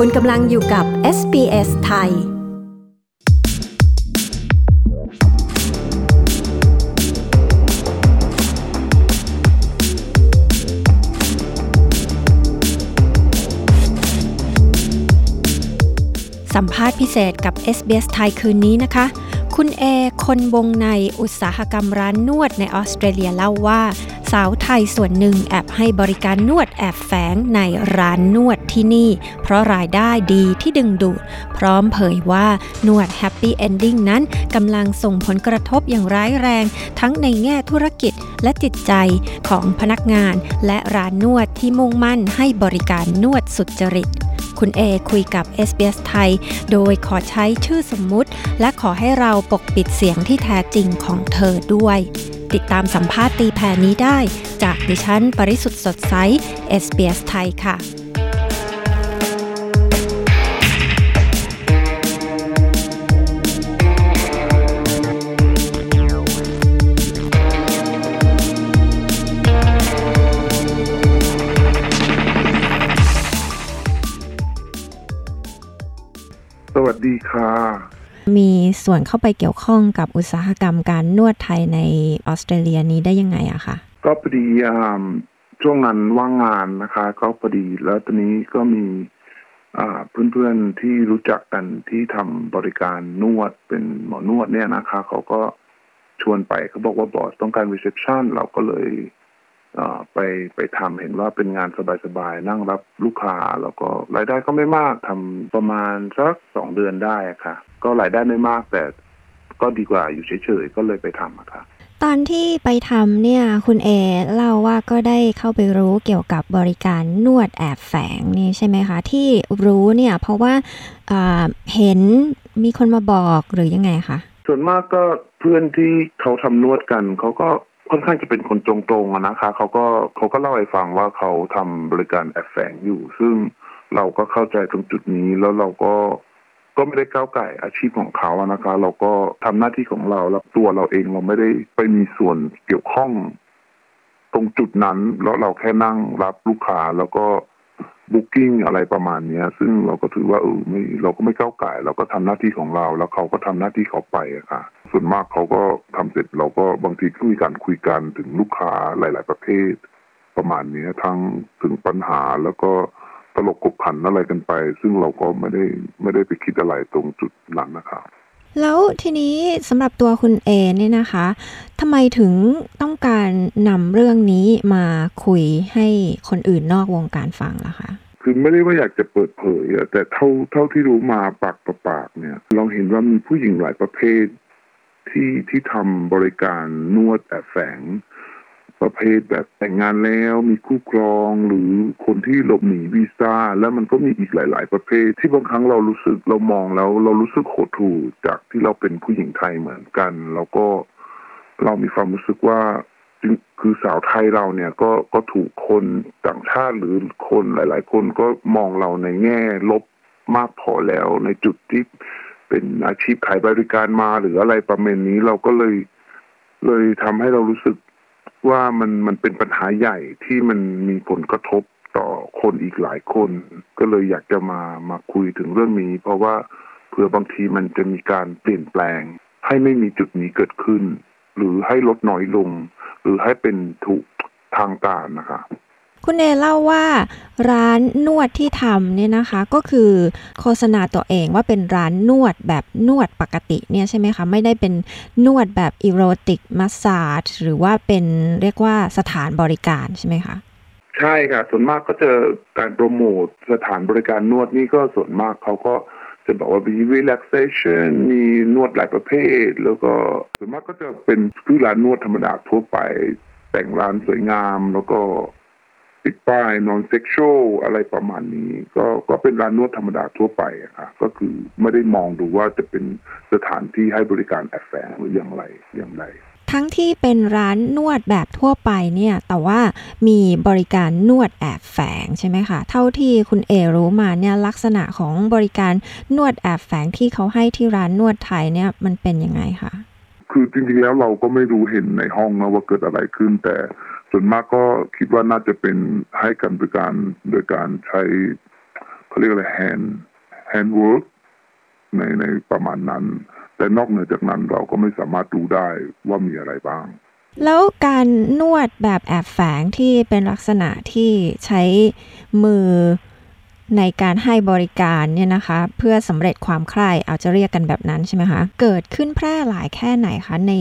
คุณกำลังอยู่กับ SBS ไทย สัมภาษณ์พิเศษกับ SBS ไทยคืนนี้นะคะ คุณเอคนวงในอุตสาหกรรมร้านนวดในออสเตรเลียเล่าว่า สาวไทยส่วนหนึ่งแอบให้บริการนวดแอบแฝงในร้านนวดที่นี่ เพราะรายได้ดีที่ดึงดูด พร้อมเผยว่านวด happy ending นั้นกำลังส่งผลกระทบอย่างร้ายแรง ทั้งในแง่ธุรกิจและจิตใจของพนักงาน และร้านนวดที่มุ่งมั่นให้บริการนวดสุจริตคุณเอคุยกับ SBS ไทย โดยขอใช้ชื่อสมมุติ และขอให้เราปกปิดเสียงที่แท้จริงของเธอด้วย ติดตามสัมภาษณ์ตีแผ่นี้ได้ จากดิฉันปริสุทธ์สดใส SBS ไทยค่ะสวัสดีค่ะ มีส่วนเข้าไปเกี่ยวข้องกับอุตสาหกรรมการนวดไทยในออสเตรเลียนี้ได้ยังไงอะคะก็พอดีช่วงนั้นว่างงานนะคะ ก็พอดีแล้วตอนนี้ก็มีเพื่อนๆที่รู้จักกันที่ทำบริการนวดเป็นหมอนวดเนี่ยนะคะ เขาก็ชวนไปเขาบอกว่า boss ต้องการ reception เราก็เลย ไปไปทำเห็นว่าเป็นงานสบายๆ นั่งรับลูกค้า แล้วก็รายได้ก็ไม่มากทำประมาณสักสองเดือนได้อะค่ะ ก็รายได้ไม่มากแต่ก็ดีกว่าอยู่เฉยๆ ก็เลยไปทำอะค่ะ ตอนที่ไปทำเนี่ยคุณเอเล่าว่าก็ได้เข้าไปรู้เกี่ยวกับบริการนวดแอบแฝงนี่ใช่ไหมคะ ที่รู้เนี่ยเพราะว่าอ่าเห็นมีคนมาบอกหรือยังไงคะส่วนมากก็เพื่อนที่เขาทำนวดกันเขาก็ ค่อนข้างจะเป็นคนตรงๆอะนะคะเขาก็เขาก็เล่าให้ฟังว่าเขาทำบริการแอบแฝงอยู่ ซึ่งเราก็เข้าใจตรงจุดนี้แล้วเราก็ก็ไม่ได้ก้าวไก่อาชีพของเขาอะนะคะ เราก็ทำหน้าที่ของเราแล้วตัวเราเองเราไม่ได้ไปมีส่วนเกี่ยวข้อง ตรงจุดนั้นแล้วเราแค่นั่งรับลูกค้าแล้วก็บุ๊กิ้งอะไรประมาณเนี้ย ซึ่งเราก็ถือว่าเออไม่เราก็ไม่ก้าวไก่เราก็ทำหน้าที่ของเรา แล้วเขาก็ทำหน้าที่เขาไปอะค่ะ ส่วนมากเขาก็ทำเสร็จเราก็บางทีก็มีการคุยกันถึงลูกค้าหลาย ๆ ประเภท ประมาณเนี้ยทั้งถึงปัญหาแล้วก็ตลกกบขันอะไรกันไป ซึ่งเราก็ไม่ได้ไม่ได้ไปคิดอะไรตรงจุดนั้นนะครับแล้วทีนี้สำหรับตัวคุณเอเนี่ยนะคะทำไมถึงต้องการนำเรื่องนี้มาคุยให้คนอื่นนอกวงการฟังล่ะคะคือไม่ได้ว่าอยากจะเปิดเผยอะแต่เท่าเท่าที่รู้มาปากต่อปากเนี่ย เราเห็นว่ามีผู้หญิงหลายประเภท ที่ที่ทำบริการนวดแอบแฝง ประเภทแบบแต่งงานแล้วมีคู่ครองหรือคนที่หลบหนีวีซ่า แล้วมันก็มีอีกหลาย ๆ ประเภท ที่บางครั้งเรารู้สึกเรามองแล้ว เรารู้สึกโหดหู่จากที่เราเป็นผู้หญิงไทยเหมือนกัน แล้วก็เรามีความรู้สึกว่าคือสาวไทยเราเนี่ยก็ก็ถูกคนต่างชาติหรือคนหลาย ๆ คนก็มองเราในแง่ลบมากพอแล้วในจุดที่ เป็นอาชีพขายบริการมาหรืออะไรประมาณนี้เราก็เลยเลยทำให้เรารู้สึกว่ามันมันเป็นปัญหาใหญ่ที่มันมีผลกระทบต่อคนอีกหลายคน ก็เลยอยากจะมามาคุยถึงเรื่องนี้ เพราะว่าเผื่อบางทีมันจะมีการเปลี่ยนแปลง ให้ไม่มีจุดนี้เกิดขึ้น หรือให้ลดน้อยลง หรือให้เป็นถูกทางการนะคะ คุณเอเล่าว่าร้านนวดที่ทำเนี่ยนะคะ ก็คือโฆษณาตัวเองว่าเป็นร้านนวดแบบนวดปกติเนี่ยใช่ไหมคะ ไม่ได้เป็นนวดแบบอีโรติกมัสซาจหรือว่าเป็นเรียกว่าสถานบริการใช่ไหมคะใช่ค่ะส่วนมากก็จะการโปรโมทสถานบริการนวดนี่ก็ส่วนมากเขาก็จะบอกว่ามี relaxation มีนวดหลายประเภท แล้วก็ส่วนมากก็จะเป็นคือร้านนวดธรรมดาทั่วไป แต่งร้านสวยงามแล้วก็ ติดป้าย non sexual อะไรประมาณนี้ ก็ก็เป็นร้านนวดธรรมดาทั่วไปอะค่ะก็คือไม่ได้มองดูว่าจะเป็นสถานที่ให้บริการแอบแฝงหรืออย่างไรอย่างไร ทั้งที่เป็นร้านนวดแบบทั่วไปเนี่ย แต่ว่ามีบริการนวดแอบแฝงใช่ไหมคะเท่าที่คุณเอรู้มาเนี่ยลักษณะของบริการนวดแอบแฝงที่เขาให้ที่ร้านนวดไทยเนี่ยมันเป็นยังไงคะคือจริงๆแล้วเราก็ไม่รู้เห็นในห้องนะว่าเกิดอะไรขึ้นแต่ ส่วนมากก็คิดว่าน่าจะเป็นให้การบริการโดยการใช้เขเขาเรียกอะไร hand handwork ในในประมาณนั้น แต่นอกเหนือจากนั้นเราก็ไม่สามารถดูได้ว่ามีอะไรบ้าง แล้วการนวดแบบแอบแฝงที่เป็นลักษณะที่ใช้มือ ในการให้บริการเนี่ยนะคะ เพื่อสำเร็จความใคร่เอาจะเรียกกันแบบนั้นใช่ไหมคะ เกิดขึ้นแพร่หลายแค่ไหนคะใน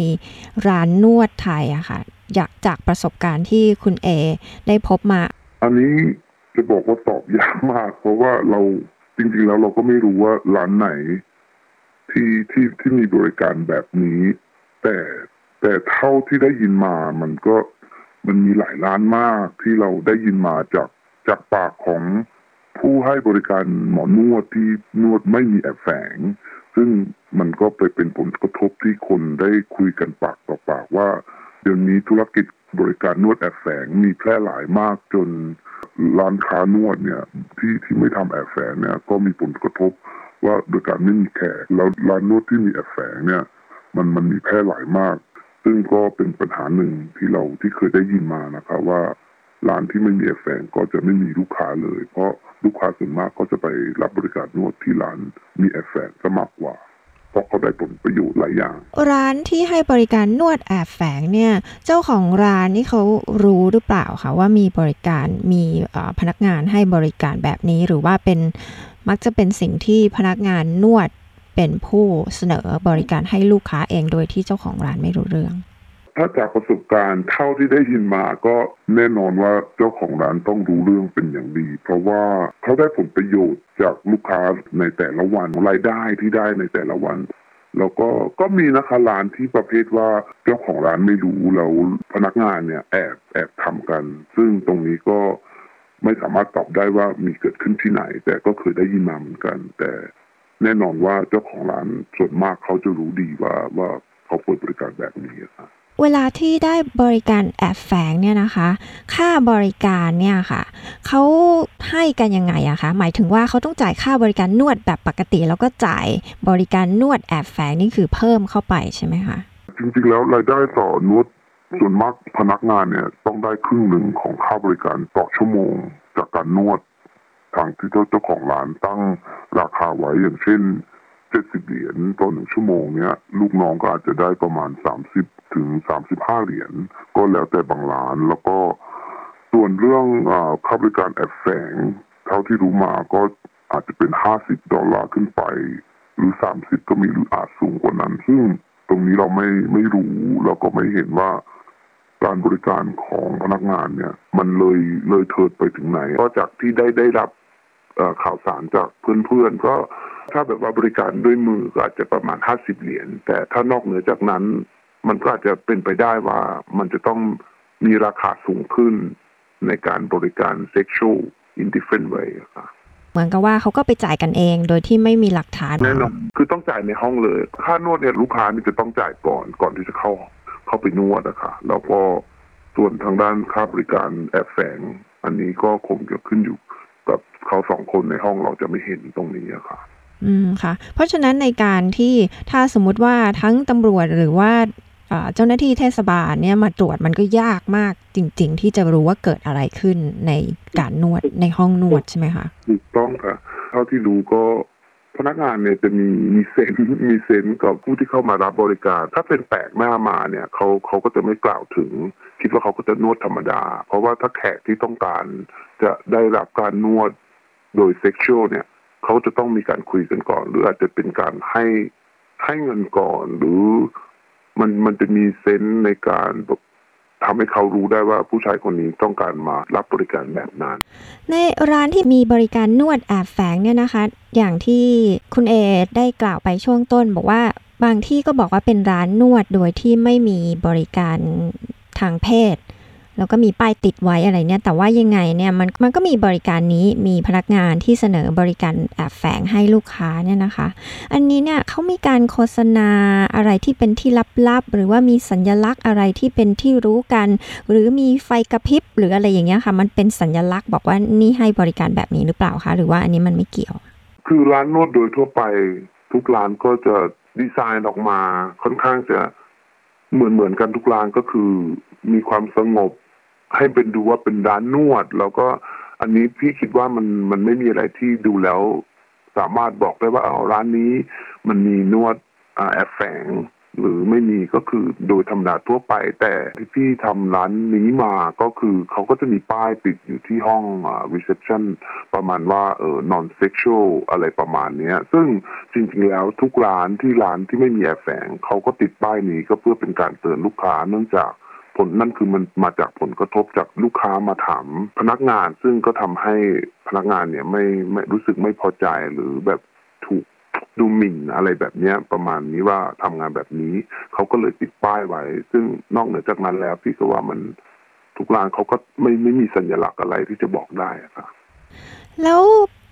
ร้านนวดไทยอะคะ่ะอยากจากประสบการณ์ที่คุณเอได้พบมา อันนี้จะบอกว่าตอบยากมาก เพราะว่าเราจริงๆแล้วเราก็ไม่รู้ว่าร้านไหน ที่ที่ที่มีบริการแบบนี้ แต่แต่เท่าที่ได้ยินมามันก็มันมีหลายร้านมากที่เราได้ยินมาจากจากปากของ ผู้ให้บริการหมอนวดที่นวดไม่มีแอบแฝง ซึ่งมันก็ไปเป็นผลกระทบที่คนได้คุยกันปากต่อปากว่า เดี๋ยวนี้ธุรกิจบริการนวดแอบแฝงมีแพร่หลายมากจนร้านค้านวดเนี่ยที่ที่ไม่ทำแอบแฝงเนี่ยก็มีผลกระทบว่าโดยการไม่มีแขกแล้วร้านนวดที่มีแอบแฝงเนี่ยมันมันมีแพร่หลายมาก ซึ่งก็เป็นปัญหาหนึ่งที่เราที่เคยได้ยินมานะครับว่าร้านที่ไม่มีแอบแฝงก็จะไม่มีลูกค้าเลย เพราะ ลูกค้าส่วนมากก็จะไปรับบริการนวดที่ร้านมีแอบแฝงซะมากกว่า เพราะเขาได้ผลประโยชน์หลายอย่าง ร้านที่ให้บริการนวดแอบแฝงเนี่ย เจ้าของร้านนี่เขารู้หรือเปล่าคะว่ามีบริการมีพนักงานให้บริการแบบนี้หรือว่าเป็นมักจะเป็นสิ่งที่พนักงานนวดเป็นผู้เสนอบริการให้ลูกค้าเองโดยที่เจ้าของร้านไม่รู้เรื่อง ถ้าจากประสบการณ์เท่าที่ได้ยินมาก็แน่นอนว่าเจ้าของร้านต้องรู้เรื่องเป็นอย่างดี เพราะว่าเขาได้ผลประโยชน์จากลูกค้าในแต่ละวันรายได้ที่ได้ในแต่ละวันแล้วก็ก็มีนะคะร้านที่ประเภทว่าเจ้าของร้านไม่รู้แล้วพนักงานเนี่ยแอบแอบทำกัน ซึ่งตรงนี้ก็ไม่สามารถตอบได้ว่ามีเกิดขึ้นที่ไหน แต่ก็เคยได้ยินมาเหมือนกัน แต่แน่นอนว่าเจ้าของร้านส่วนมากเขาจะรู้ดีว่าว่าเขาเปิดบริการแบบนี้ครับ เวลาที่ได้บริการแอบแฝงเนี่ยนะคะ ค่าบริการเนี่ยค่ะเขาให้กันยังไงอะคะหมายถึงว่าเขาต้องจ่ายค่าบริการนวดแบบปกติ แล้วก็จ่ายบริการนวดแอบแฝงนี่คือเพิ่มเข้าไปใช่ไหมคะจริงๆแล้วรายได้ต่อนวดส่วนมากพนักงานเนี่ยต้องได้ครึ่งหนึ่งของค่าบริการต่อชั่วโมง จากการนวดทางที่เจ้าของร้านตั้งราคาไว้อย่างเช่นเจ็ดสิบเหรียญต่อหนึ่งชั่วโมงเนี้ยลูกน้องก็อาจจะได้ประมาณสามสิบ ถึงสามสิบห้าเหรียญก็แล้วแต่บางร้าน แล้วก็ส่วนเรื่องค่าบริการแอบแฝง เท่าที่รู้มาก็อาจจะเป็นห้าสิบดอลลาร์ขึ้นไป หรือสามสิบก็มีหรืออาจสูงกว่านั้น ซึ่งตรงนี้เราไม่ไม่รู้เราก็ไม่เห็นว่าการบริการของพนักงานเนี่ย มันเลยเลยเถิดไปถึงไหนก็จากที่ได้ได้รับข่าวสารจากเพื่อนๆก็ถ้าแบบว่าบริการด้วยมือก็อาจจะประมาณห้าสิบเหรียญแต่ถ้านอกเหนือจากนั้น มันก็อาจจะเป็นไปได้ว่ามันจะต้องมีราคาสูงขึ้นในการบริการ sexual in different way ครับเหมือนกับว่าเขาก็ไปจ่ายกันเองโดยที่ไม่มีหลักฐานแน่นอนคือต้องจ่ายในห้องเลย ค่านวดเนี่ยลูกค้านี่จะต้องจ่ายก่อนก่อนที่จะเข้าเข้าไปนวดนะคะแล้วก็ส่วนทางด้านค่าบริการแอบแฝง อันนี้ก็คงจะขึ้นอยู่กับเขาสองคนในห้องเราจะไม่เห็นตรงนี้ค่ะอืมค่ะ เพราะฉะนั้นในการที่ถ้าสมมุติว่าทั้งตำรวจหรือว่า เจ้าหน้าที่เทศบาลเนี่ยมาตรวจมันก็ยากมากจริง ๆ ที่จะรู้ว่าเกิดอะไรขึ้นในการนวดในห้องนวดใช่ไหมคะถูกต้องค่ะเท่าที่รู้ก็พนักงานเนี่ยจะมีมีเซนมีเซนกับผู้ที่เข้ามารับบริการ ถ้าเป็นแปลกหน้ามาเนี่ยเขาเขาก็จะไม่กล่าวถึง คิดว่าเขาก็จะนวดธรรมดา เพราะว่าถ้าแขกที่ต้องการจะได้รับการนวดโดยเซ็กชวลเนี่ยเขาจะต้องมีการคุยกันก่อน หรืออาจจะเป็นการให้ให้เงินก่อนหรือ มันมันจะมีเซนส์ในการแบบทำให้เขารู้ได้ว่าผู้ชายคนนี้ต้องการมารับบริการแบบนั้น ในร้านที่มีบริการนวดแอบแฝงเนี่ยนะคะ อย่างที่คุณเอได้กล่าวไปช่วงต้น บอกว่าบางที่ก็บอกว่าเป็นร้านนวดโดยที่ไม่มีบริการทางเพศ แล้วก็มีป้ายติดไว้อะไรเนี่ย แต่ว่ายังไงเนี่ยมันมันก็มีบริการนี้มีพนักงานที่เสนอบริการแอบแฝงให้ลูกค้าเนี่ยนะคะ อันนี้เนี่ยเขามีการโฆษณาอะไรที่เป็นที่ลับๆหรือว่ามีสัญลักษณ์อะไรที่เป็นที่รู้กัน หรือมีไฟกระพริบหรืออะไรอย่างเงี้ยค่ะ มันเป็นสัญลักษณ์บอกว่านี่ให้บริการแบบนี้หรือเปล่าคะหรือว่าอันนี้มันไม่เกี่ยว คือร้านนวดโดยทั่วไปทุกร้านก็จะดีไซน์ออกมาค่อนข้างจะเหมือนเหมือนกันทุกร้านก็คือ มีความสงบ ให้เป็นดูว่าเป็นร้านนวด แล้วก็อันนี้พี่คิดว่ามันมันไม่มีอะไรที่ดูแล้ว สามารถบอกได้ว่าเอาร้านนี้ มันมีนวดอแอบแฝงหรือไม่มีก็คือโดยธรรมดาทั่วไป แต่ที่พี่ทำร้านนี้มาก็คือเขาก็จะมีป้ายติดอยู่ที่ห้องอ่า reception ประมาณว่าเออ non sexual อะไรประมาณนี้ซึ่งจริงๆแล้วทุกร้านที่ร้านที่ไม่มีแอบแฝงเขาก็ติดป้ายนี้ก็เพื่อเป็นการเตือนลูกค้าเนื่องจาก ผลนั่นคือมันมาจากผลกระทบจากลูกค้ามาถามพนักงานซึ่งก็ทำให้พนักงานเนี่ยไม่ไม่รู้สึกไม่พอใจหรือแบบถูกดูหมิ่นอะไรแบบเนี้ยประมาณนี้ว่าทำงานแบบนี้ เขาก็เลยติดป้ายไว้ ซึ่งนอกเหนือจากนั้นแล้ว พี่ก็ว่ามันทุกร้านเขาก็ไม่ไม่มีสัญลักษณ์อะไรที่จะบอกได้ครับแล้ว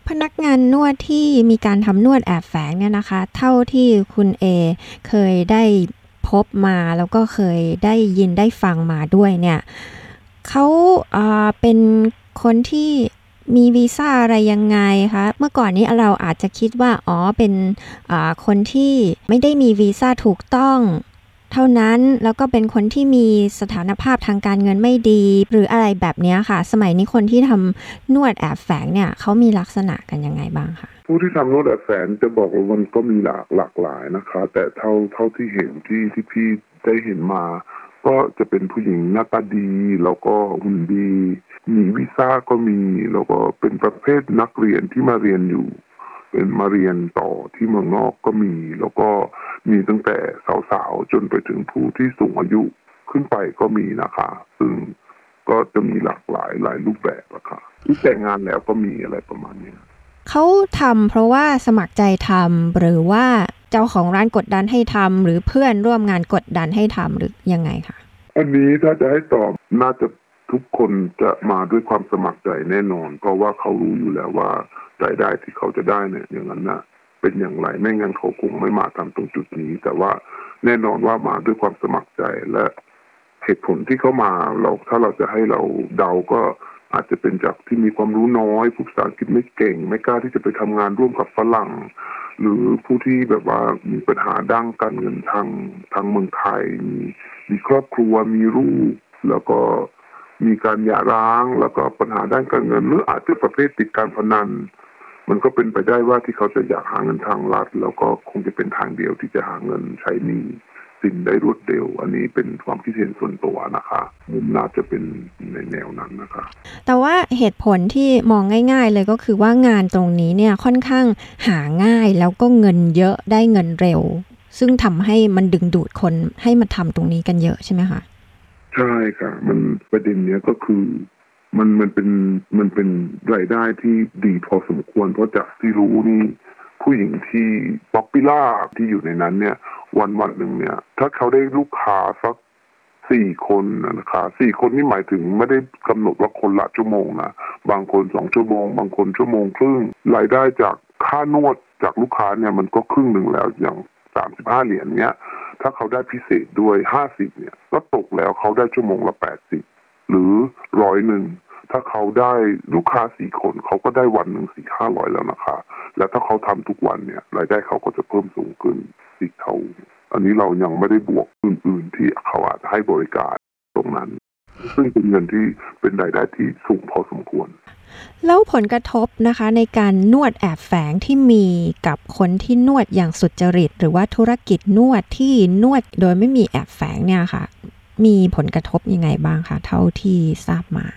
พนักงานนวดที่มีการทำนวดแอบแฝงเนี่ยนะคะ เท่าที่คุณเอเคยได้ พบมาแล้วก็เคยได้ยินได้ฟังมาด้วยเนี่ยเขาเป็นคนที่มีวีซ่าอะไรยังไงคะ เมื่อก่อนนี้เราอาจจะคิดว่า อ๋อ เป็นคนที่ไม่ได้มีวีซ่าถูกต้อง เท่านั้น แล้วก็เป็นคนที่มีสถานภาพทางการเงินไม่ดี หรืออะไรแบบนี้ค่ะ สมัยนี้คนที่ทำนวดแอบแฝงเนี่ยเขามีลักษณะกันยังไงบ้างคะ ผู้ที่ทำนวดแอบแฝงจะบอกว่ามันก็มีหลากหลากหลายนะคะ แต่เท่าเท่าที่เห็นที่ที่พี่ได้เห็นมา ก็จะเป็นผู้หญิงหน้าตาดี แล้วก็หุ่นดีมีวีซ่าก็มี แล้วก็เป็นประเภทนักเรียนที่มาเรียนอยู่ เป็นมาเรียนต่อที่เมืองนอกก็มี แล้วก็มีตั้งแต่สาวๆจนไปถึงผู้ที่สูงอายุขึ้นไปก็มีนะคะ ซึ่งก็จะมีหลากหลายหลายรูปแบบอะค่ะที่แต่งงานแล้วก็มีอะไรประมาณนี้ เขาทำเพราะว่าสมัครใจทำหรือว่าเจ้าของร้านกดดันให้ทำหรือเพื่อนร่วมงานกดดันให้ทำหรือยังไงคะอันนี้ถ้าจะให้ตอบน่าจะทุกคนจะมาด้วยความสมัครใจแน่นอน เพราะว่าเขารู้อยู่แล้วว่ารายได้ที่เขาจะได้เนี่ยอย่างนั้นนะเป็นอย่างไรไม่งั้นเขาคงไม่มาทำตรงจุดนี้ แต่ว่าแน่นอนว่ามาด้วยความสมัครใจและเหตุผลที่เขามาเราถ้าเราจะให้เราเดาก็ อาจจะเป็นจากที่มีความรู้น้อยผู้ภาษาอังกฤษไม่เก่ง ไม่กล้าที่จะไปทำงานร่วมกับฝรั่ง หรือผู้ที่แบบว่ามีปัญหาด้านการเงินทางทางเมืองไทย มีมีครอบครัวมีลูกแล้วก็มีการหย่าร้าง แล้วก็ปัญหาด้านการเงิน หรืออาจจะประเภทติดการพนัน มันก็เป็นไปได้ว่าที่เขาจะอยากหาเงินทางรัฐ แล้วก็คงจะเป็นทางเดียวที่จะหาเงินใช้หนี้ สินได้รวดเร็ว อันนี้เป็นความคิดเห็นส่วนตัวนะคะมุมน่าจะเป็นในแนวนั้นนะคะ แต่ว่าเหตุผลที่มองง่าย ๆ เลยก็คือว่างานตรงนี้เนี่ยค่อนข้างหาง่ายแล้วก็เงินเยอะได้เงินเร็ว ซึ่งทำให้มันดึงดูดคนให้มาทำตรงนี้กันเยอะใช่ไหมคะใช่ค่ะ มันประเด็นเนี้ยก็คือมันมันเป็นมันเป็นรายได้ที่ดีพอสมควร เพราะจากที่รู้นี่ ผู้หญิงที่ป๊อปปิล่าที่อยู่ในนั้นเนี่ย วันวันหนึ่งเนี่ย ถ้าเขาได้ลูกค้าสักสี่คนนะนะคะสี่คนนี่หมายถึงไม่ได้กำหนดว่าคนละชั่วโมงนะบางคนสองชั่วโมง บางคนชั่วโมงครึ่งรายได้จากค่านวดจากลูกค้าเนี่ยมันก็ครึ่งหนึ่งแล้วอย่างสามสิบห้าเหรียญเนี้ยถ้าเขาได้พิเศษด้วยห้าสิบเนี่ย ก็ตกแล้วเขาได้ชั่วโมงละแปดสิบหรือร้อยหนึ่ง ถ้าเขาได้ลูกค้าสี่คนเขาก็ได้วันหนึ่งสี่ห้าร้อยแล้วนะคะ แล้วถ้าเขาทำทุกวันเนี่ย รายได้เขาก็จะเพิ่มสูงขึ้นสี่เท่า อันนี้เรายังไม่ได้บวกอื่น ๆ ที่เขาอาจให้บริการตรงนั้น ซึ่งเป็นเงินที่เป็นรายได้ที่สูงพอสมควร แล้วผลกระทบนะคะในการนวดแอบแฝงที่มีกับคนที่นวดอย่างสุจริต หรือว่าธุรกิจนวดที่นวดโดยไม่มีแอบแฝงเนี่ยค่ะ มีผลกระทบยังไงบ้างคะเท่าที่ทราบมา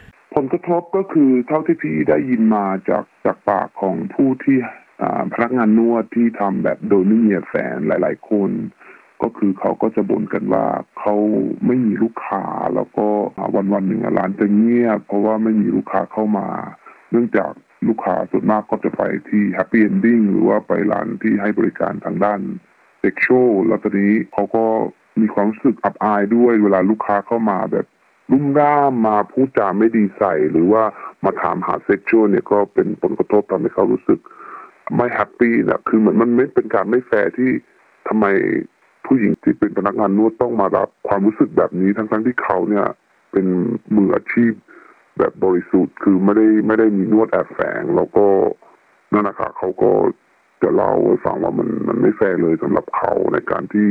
ผลกระทบก็คือเท่าที่พี่ได้ยินมาจากจากปากของผู้ที่พนักงานนวดที่ทำแบบโดยไม่มีแฟนหลาย ๆ คน ก็คือเขาก็จะบ่นกันว่าเขาไม่มีลูกค้าแล้วก็วันวันหนึ่งร้านจะเงียบเพราะว่าไม่มีลูกค้าเข้ามา เนื่องจากลูกค้าส่วนมากก็จะไปที่ Happy Ending หรือว่าไปร้านที่ให้บริการทางด้านเซ็กชวลแล้วตอนนี้เขาก็มีความรู้สึกอับอายด้วยเวลาลูกค้าเข้ามาแบบ รุ่มร่ามมาพูดจาไม่ดีใส่ หรือว่ามาถามหาเซ็กชวลเนี่ยก็เป็นผลกระทบทำให้เขารู้สึกไม่ happy นะคือเหมือนมันไม่เป็นการไม่แฟร์ที่ทำไมผู้หญิงที่เป็นพนักงานนวดต้องมารับความรู้สึกแบบนี้ทั้งๆที่เขาเนี่ยเป็นมืออาชีพแบบบริสุทธิ์ คือไม่ได้ไม่ได้มีนวดแอบแฝง แล้วก็นั่นนะคะเขาก็จะเล่าให้ฟังว่ามันมันไม่แฟร์เลยสำหรับเขาในการที่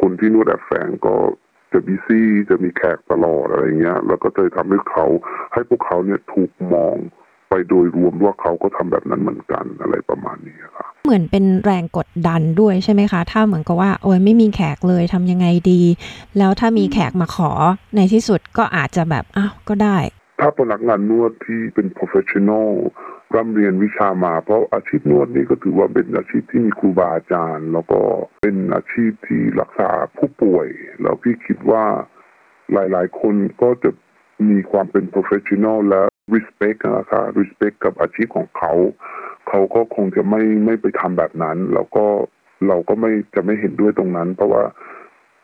คนที่นวดแอบแฝงก็ จะ busy จะมีแขกตลอดอะไรเงี้ย แล้วก็จะทำให้เขาให้พวกเขาเนี่ยถูกมองไปโดยรวมว่าเขาก็ทำแบบนั้นเหมือนกันอะไรประมาณนี้ครับเหมือนเป็นแรงกดดันด้วยใช่ไหมคะ ถ้าเหมือนกับว่าโอ้ยไม่มีแขกเลยทำยังไงดี แล้วถ้ามีแขกมาขอในที่สุดก็อาจจะแบบอ้าวก็ได้ ถ้าพนักงานนวดที่เป็น professional ร่ำเรียนวิชามาเพราะอาชีพนวดนี่ก็ถือว่าเป็นอาชีพที่มีครูบาอาจารย์ แล้วก็เป็นอาชีพที่รักษาผู้ป่วย แล้วพี่คิดว่าหลาย ๆ คนก็จะมีความเป็น professional และ respect นะคะ respect กับอาชีพของเขา เขาก็คงจะไม่ไม่ไปทำแบบนั้น แล้วก็เราก็ไม่จะไม่เห็นด้วยตรงนั้น เพราะว่า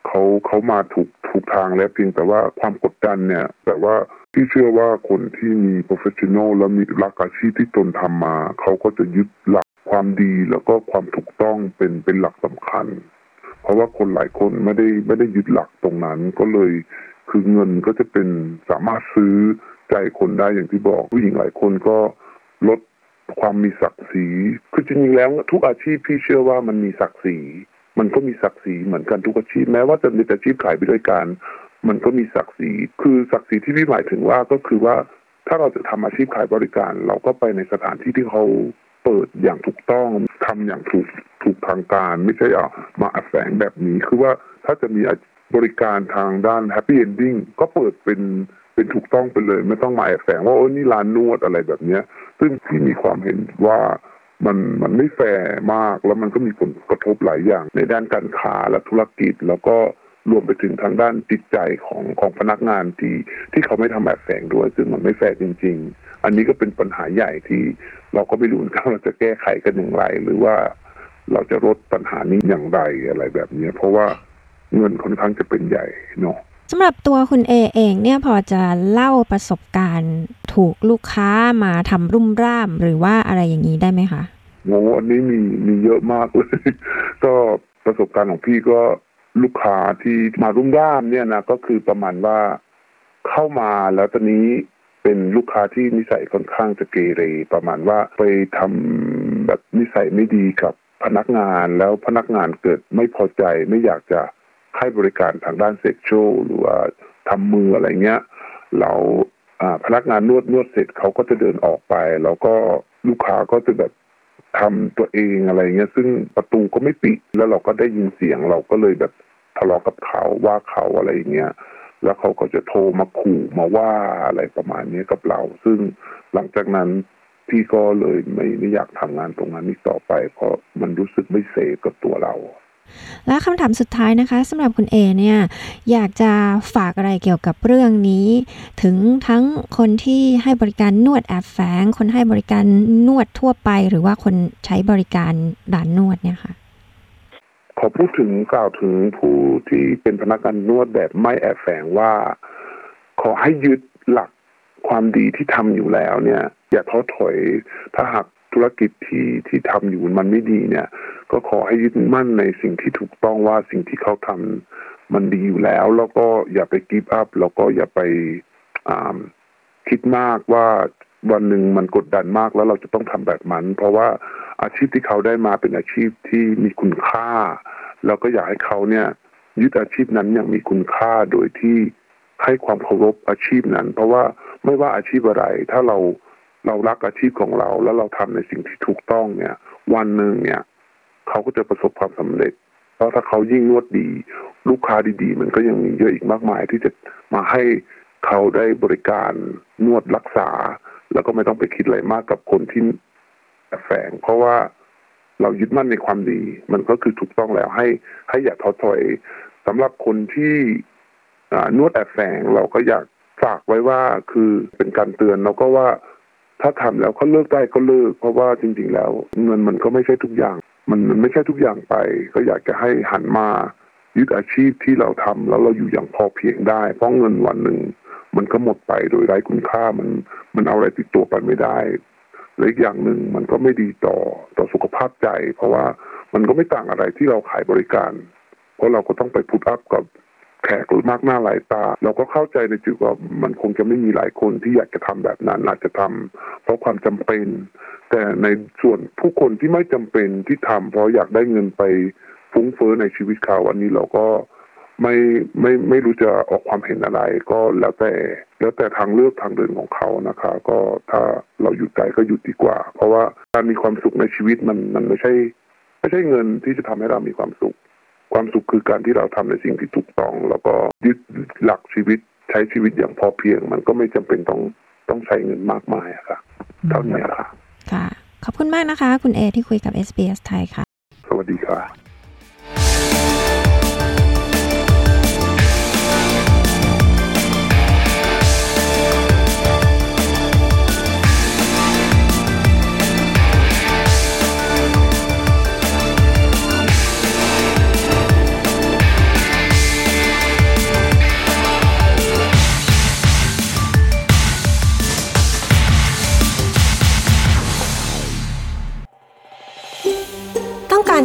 เขาเขามาถูกถูกทางแล้วเพียงแต่ว่าความกดดันเนี่ย แต่ว่า พี่เชื่อว่าคนที่มี professional แล้วมีรักอาชีพที่ตนทำมา เขาก็จะยึดหลักความดีแล้วก็ความถูกต้องเป็นเป็นหลักสำคัญ เพราะว่าคนหลายคนไม่ได้ไม่ได้ยึดหลักตรงนั้นก็เลยคือเงินก็จะเป็นสามารถซื้อใจคนได้อย่างที่บอกผู้หญิงหลายคนก็ลดความมีศักดิ์ศรีคือจริงๆแล้วทุกอาชีพพี่เชื่อว่ามันมีศักดิ์ศรีมันก็มีศักดิ์ศรีเหมือนกันทุกอาชีพแม้ว่าจะเป็นอาชีพขายบริการ มันก็มีศักดิ์ศรี คือศักดิ์ศรีที่พี่หมายถึงว่าก็คือว่าถ้าเราจะทำอาชีพขายบริการ เราก็ไปในสถานที่ที่เขาเปิดอย่างถูกต้องทำอย่างถูกถูกทางการ ไม่ใช่เอามาแฝงแบบนี้คือว่าถ้าจะมีบริการทางด้าน happy ending ก็เปิดเป็นเป็นถูกต้องไปเลย ไม่ต้องมาแอบแฝงว่าโอ้นี่ร้านนวดอะไรแบบเนี้ย ซึ่งที่มีความเห็นว่ามันมันไม่แฟร์มากแล้วมันก็มีผลกระทบหลายอย่างในด้านการค้าและธุรกิจแล้วก็ รวมไปถึงทางด้านจิตใจของของพนักงานที่ที่เขาไม่ทำแบบแฝงด้วย ซึ่งมันไม่แฟร์จริง ๆ อันนี้ก็เป็นปัญหาใหญ่ที่เราก็ไม่รู้ว่าเราจะแก้ไขกันอย่างไร หรือว่าเราจะลดปัญหานี้อย่างไรอะไรแบบนี้เพราะว่าเงินค่อนข้างจะเป็นใหญ่เนาะสำหรับตัวคุณเอเองเนี่ยพอจะเล่าประสบการณ์ถูกลูกค้ามาทำรุ่มร่ามหรือว่าอะไรอย่างนี้ได้ไหมคะโอ้อันนี้มีมีเยอะมากเลย ก็ประสบการณ์ของพี่ก็ ลูกค้าที่มารุ่มร่ามเนี่ยนะก็คือประมาณว่าเข้ามาแล้วตอนนี้เป็นลูกค้าที่นิสัยค่อนข้างจะเกเร ประมาณว่าไปทำแบบนิสัยไม่ดีกับพนักงานแล้วพนักงานเกิดไม่พอใจไม่อยากจะให้บริการทางด้านเซ็กชวลหรือว่าทำมืออะไรเงี้ยเราพนักงานนวดนวดเสร็จเขาก็จะเดินออกไป แล้วก็ลูกค้าก็จะแบบทำตัวเองอะไรเงี้ยซึ่งประตูก็ไม่ปิดแล้วเราก็ได้ยินเสียงเราก็เลยแบบ ทะเลาะกับเขาว่าเขาอะไรอย่างเงี้ยแล้วเขาก็จะโทรมาขู่มาว่าอะไรประมาณนี้กับเรา ซึ่งหลังจากนั้นพี่ก็เลยไม่ไม่อยากทำงานตรงนั้นอีกต่อไป เพราะมันรู้สึกไม่เซฟกับตัวเรา และคำถามสุดท้ายนะคะสำหรับคุณเอเนี่ยอยากจะฝากอะไรเกี่ยวกับเรื่องนี้ ถึงทั้งคนที่ให้บริการนวดแอบแฝง คนให้บริการนวดทั่วไป หรือว่าคนใช้บริการร้านนวดเนี่ยค่ะ อพูดถึงกล่าวถึงผู้ที่เป็นพนักงานนวดแบบไม่แอบแฝงว่า ขอให้ยึดหลักความดีที่ทำอยู่แล้วเนี่ย อย่าท้อถอยถ้าหากธุรกิจที่ที่ทำอยู่มันไม่ดีเนี่ย ก็ขอให้ยึดมั่นในสิ่งที่ถูกต้องว่าสิ่งที่เขาทำมันดีอยู่แล้ว แล้วก็อย่าไปกิฟต์อัพแล้วก็อย่าไปคิดมากว่า วันหนึ่งมันกดดันมากแล้วเราจะต้องทำแบบมัน เพราะว่าอาชีพที่เขาได้มาเป็นอาชีพที่มีคุณค่า แล้วก็อยากให้เขาเนี่ยยึดอาชีพนั้นอย่างมีคุณค่าโดยที่ให้ความเคารพอาชีพนั้น เพราะว่าไม่ว่าอาชีพอะไร ถ้าเราเรารักอาชีพของเรา แล้วเราทำในสิ่งที่ถูกต้องเนี่ย วันหนึ่งเนี่ย เขาก็จะประสบความสำเร็จ เพราะถ้าเขายิ่งนวดดี ลูกค้าดีๆ มันก็ยังมีเยอะอีกมากมายที่จะมาให้เขาได้บริการนวดรักษา แล้วก็ไม่ต้องไปคิดอะไรมากกับคนที่แฝง เพราะว่าเรายึดมั่นในความดี มันก็คือถูกต้องแล้วให้ให้อย่าท้อถอยสำหรับคนที่นวดแอบแฝงเราก็อยากฝากไว้ว่าคือเป็นการเตือนแล้วก็ว่าถ้าทำแล้วเขาเลิกได้ก็เลิก เพราะว่าจริง ๆ แล้วเงินมันก็ไม่ใช่ทุกอย่าง มันมันไม่ใช่ทุกอย่างไป ก็อยากจะให้หันมา ยึดอาชีพที่เราทำแล้วเราอยู่อย่างพอเพียงได้ เพราะเงินวันหนึ่งมันก็หมดไปโดยไร้คุณค่ามันมันเอาอะไรติดตัวไปไม่ได้และอีกอย่างหนึ่งมันก็ไม่ดีต่อต่อสุขภาพใจ เพราะว่ามันก็ไม่ต่างอะไรที่เราขายบริการ เพราะเราก็ต้องไปพุทอัพกับแขกหรือมากหน้าหลายตา เราก็เข้าใจในจุดว่ามันคงจะไม่มีหลายคนที่อยากจะทำแบบนั้นอาจจะทำเพราะความจำเป็น แต่ในส่วนผู้คนที่ไม่จำเป็นที่ทำเพราะอยากได้เงินไป ฟุ้งเฟ้อในชีวิตเขาวันนี้เราก็ไม่ไม่ไม่รู้จะออกความเห็นอะไร ก็แล้วแต่แล้วแต่ทางเลือกทางเดินของเขานะคะ ก็ถ้าเราหยุดใจก็หยุดดีกว่า เพราะว่าการมีความสุขในชีวิตมันมันไม่ใช่ ไม่ใช่เงินที่จะทำให้เรามีความสุข ความสุขคือการที่เราทำในสิ่งที่ถูกต้อง แล้วก็ยึดหลักชีวิตใช้ชีวิตอย่างพอเพียง มันก็ไม่จำเป็นต้องต้องใช้เงินมากมายอะค่ะเท่านี้ค่ะค่ะ ขอบคุณมากนะคะ คุณเอที่คุยกับ SBS ไทยค่ะ สวัสดีค่ะ